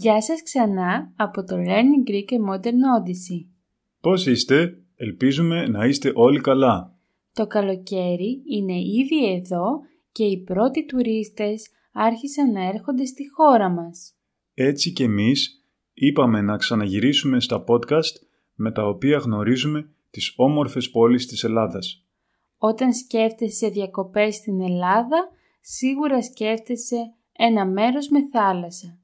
Γεια σας ξανά από το Learning Greek and Modern Odyssey. Πώς είστε; Ελπίζουμε να είστε όλοι καλά. Το καλοκαίρι είναι ήδη εδώ και οι πρώτοι τουρίστες άρχισαν να έρχονται στη χώρα μας. Έτσι και εμείς είπαμε να ξαναγυρίσουμε στα podcast με τα οποία γνωρίζουμε τις όμορφες πόλεις της Ελλάδας. Όταν σκέφτεσαι διακοπές στην Ελλάδα, σίγουρα σκέφτεσαι ένα μέρος με θάλασσα.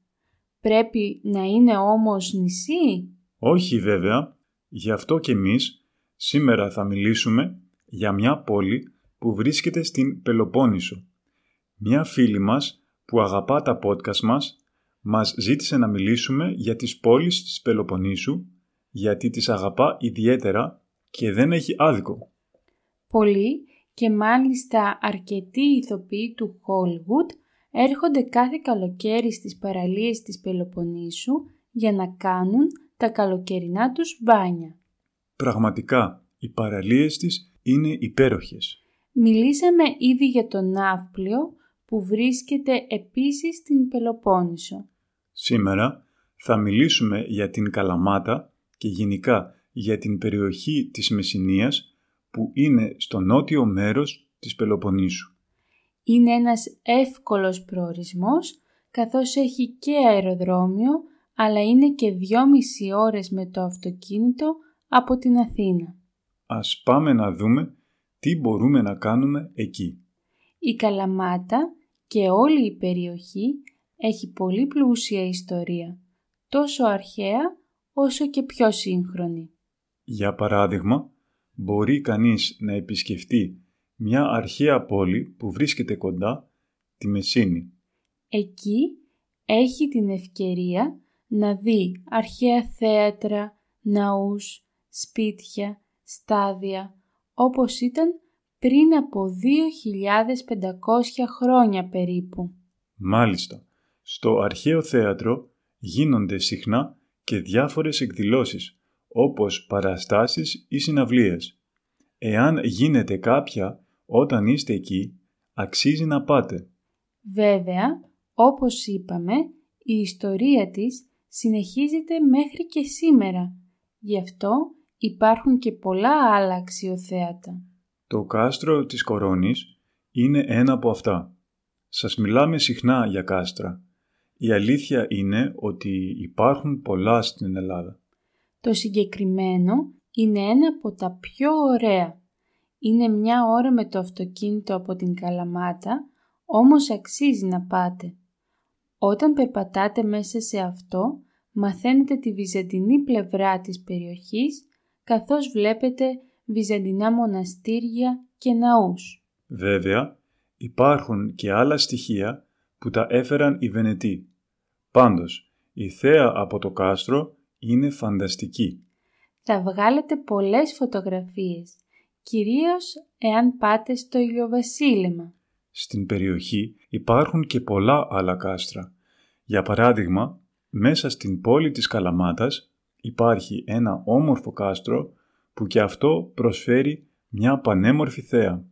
Πρέπει να είναι όμως νησί; Όχι βέβαια, γι' αυτό και εμείς σήμερα θα μιλήσουμε για μια πόλη που βρίσκεται στην Πελοπόννησο. Μια φίλη μας που αγαπά τα podcast μας, μας ζήτησε να μιλήσουμε για τις πόλεις της Πελοποννήσου, γιατί τις αγαπά ιδιαίτερα και δεν έχει άδικο. Πολλοί και μάλιστα αρκετοί ηθοποιοί του Hollywood έρχονται κάθε καλοκαίρι στις παραλίες της Πελοποννήσου για να κάνουν τα καλοκαιρινά τους μπάνια. Πραγματικά, οι παραλίες της είναι υπέροχες. Μιλήσαμε ήδη για το Ναύπλιο που βρίσκεται επίσης στην Πελοπόννησο. Σήμερα θα μιλήσουμε για την Καλαμάτα και γενικά για την περιοχή της Μεσσηνίας που είναι στο νότιο μέρος της Πελοποννήσου. Είναι ένας εύκολος προορισμός καθώς έχει και αεροδρόμιο αλλά είναι και δυόμιση ώρες με το αυτοκίνητο από την Αθήνα. Ας πάμε να δούμε τι μπορούμε να κάνουμε εκεί. Η Καλαμάτα και όλη η περιοχή έχει πολύ πλούσια ιστορία, τόσο αρχαία όσο και πιο σύγχρονη. Για παράδειγμα, μπορεί κανείς να επισκεφτεί μια αρχαία πόλη που βρίσκεται κοντά, τη Μεσίνη. Εκεί έχει την ευκαιρία να δει αρχαία θέατρα, ναούς, σπίτια, στάδια, όπως ήταν πριν από 2.500 χρόνια περίπου. Μάλιστα, στο αρχαίο θέατρο γίνονται συχνά και διάφορες εκδηλώσεις, όπως παραστάσεις ή συναυλίες. Εάν γίνεται κάποια όταν είστε εκεί, αξίζει να πάτε. Βέβαια, όπως είπαμε, η ιστορία της συνεχίζεται μέχρι και σήμερα. Γι' αυτό υπάρχουν και πολλά άλλα αξιοθέατα. Το κάστρο της Κορώνης είναι ένα από αυτά. Σας μιλάμε συχνά για κάστρα. Η αλήθεια είναι ότι υπάρχουν πολλά στην Ελλάδα. Το συγκεκριμένο είναι ένα από τα πιο ωραία. Είναι μια ώρα με το αυτοκίνητο από την Καλαμάτα, όμως αξίζει να πάτε. Όταν περπατάτε μέσα σε αυτό, μαθαίνετε τη βυζαντινή πλευρά της περιοχής, καθώς βλέπετε βυζαντινά μοναστήρια και ναούς. Βέβαια, υπάρχουν και άλλα στοιχεία που τα έφεραν οι Βενετοί. Πάντως, η θέα από το κάστρο είναι φανταστική. Θα βγάλετε πολλές φωτογραφίες, κυρίως εάν πάτε στο ηλιοβασίλεμα. Στην περιοχή υπάρχουν και πολλά άλλα κάστρα. Για παράδειγμα, μέσα στην πόλη της Καλαμάτας υπάρχει ένα όμορφο κάστρο που και αυτό προσφέρει μια πανέμορφη θέα.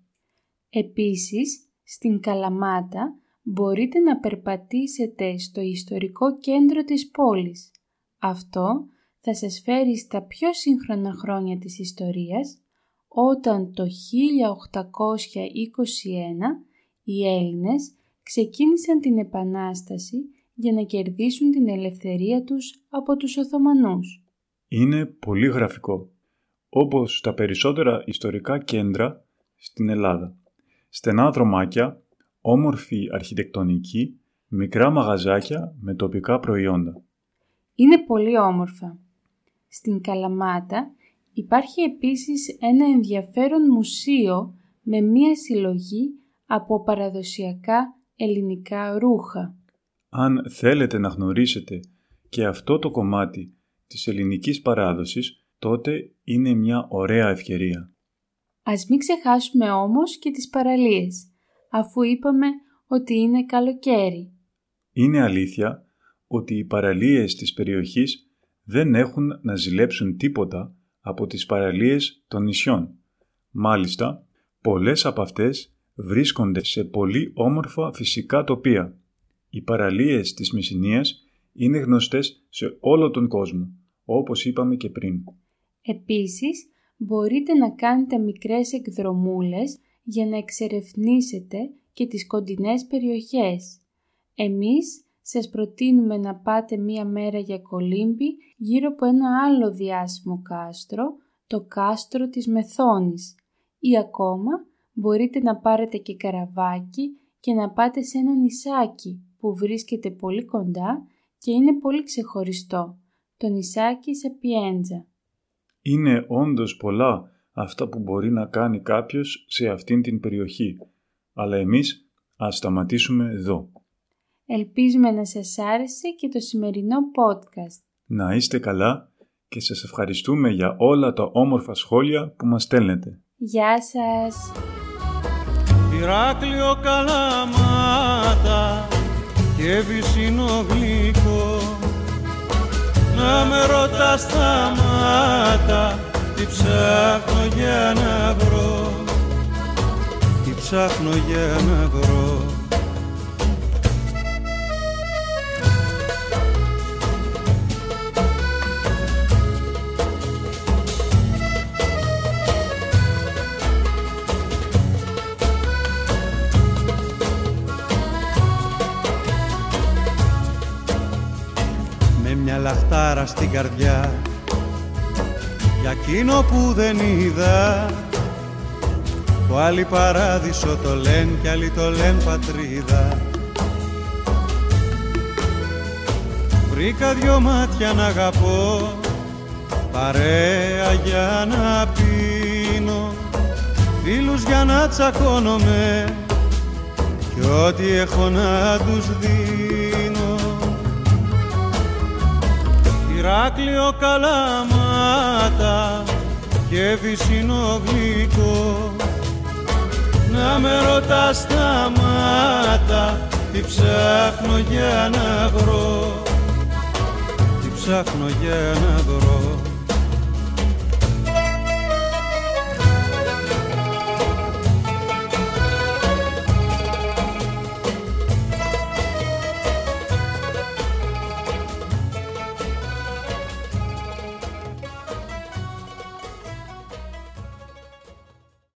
Επίσης, στην Καλαμάτα μπορείτε να περπατήσετε στο ιστορικό κέντρο της πόλης. Αυτό θα σας φέρει στα πιο σύγχρονα χρόνια της ιστορίας, όταν το 1821 οι Έλληνες ξεκίνησαν την Επανάσταση για να κερδίσουν την ελευθερία τους από τους Οθωμανούς. Είναι πολύ γραφικό, όπως τα περισσότερα ιστορικά κέντρα στην Ελλάδα. Στενά δρομάκια, όμορφη αρχιτεκτονική, μικρά μαγαζάκια με τοπικά προϊόντα. Είναι πολύ όμορφα. Στην Καλαμάτα υπάρχει επίσης ένα ενδιαφέρον μουσείο με μία συλλογή από παραδοσιακά ελληνικά ρούχα. Αν θέλετε να γνωρίσετε και αυτό το κομμάτι της ελληνικής παράδοσης, τότε είναι μια ωραία ευκαιρία. Ας μην ξεχάσουμε όμως και τις παραλίες, αφού είπαμε ότι είναι καλοκαίρι. Είναι αλήθεια ότι οι παραλίες της περιοχής δεν έχουν να ζηλέψουν τίποτα από τις παραλίες των νησιών. Μάλιστα, πολλές από αυτές βρίσκονται σε πολύ όμορφα φυσικά τοπία. Οι παραλίες της Μεσσηνίας είναι γνωστές σε όλο τον κόσμο, όπως είπαμε και πριν. Επίσης, μπορείτε να κάνετε μικρές εκδρομούλες για να εξερευνήσετε και τις κοντινές περιοχές. Εμείς σας προτείνουμε να πάτε μία μέρα για κολύμπη γύρω από ένα άλλο διάσημο κάστρο, το κάστρο της Μεθόνης. Ή ακόμα μπορείτε να πάρετε και καραβάκι και να πάτε σε ένα νησάκι που βρίσκεται πολύ κοντά και είναι πολύ ξεχωριστό, το νησάκι Σαπιέντζα. Είναι όντως πολλά αυτά που μπορεί να κάνει κάποιος σε αυτήν την περιοχή, αλλά εμείς ας σταματήσουμε εδώ. Ελπίζουμε να σας άρεσε και το σημερινό podcast. Να είστε καλά και σας ευχαριστούμε για όλα τα όμορφα σχόλια που μας στέλνετε. Γεια σας! Ηράκλειο καλαμάτα και βυσίνο γλυκό να με ρωτάς τα μάτα τι ψάχνω για να βρω τι ψάχνω για να βρω λαχτάρα στην καρδιά. Για εκείνο που δεν είδα που άλλοι παράδεισο το λένε κι άλλοι το λένε πατρίδα. Βρήκα δυο μάτια να αγαπώ παρέα για να πίνω. Φίλους για να τσακώνομαι κι ό,τι έχω να τους δίνω Ηράκλειο καλαμάτα και βυσσινό γλυκό να με ρωτάς τα μάτα τι ψάχνω για να βρω τι ψάχνω για να βρω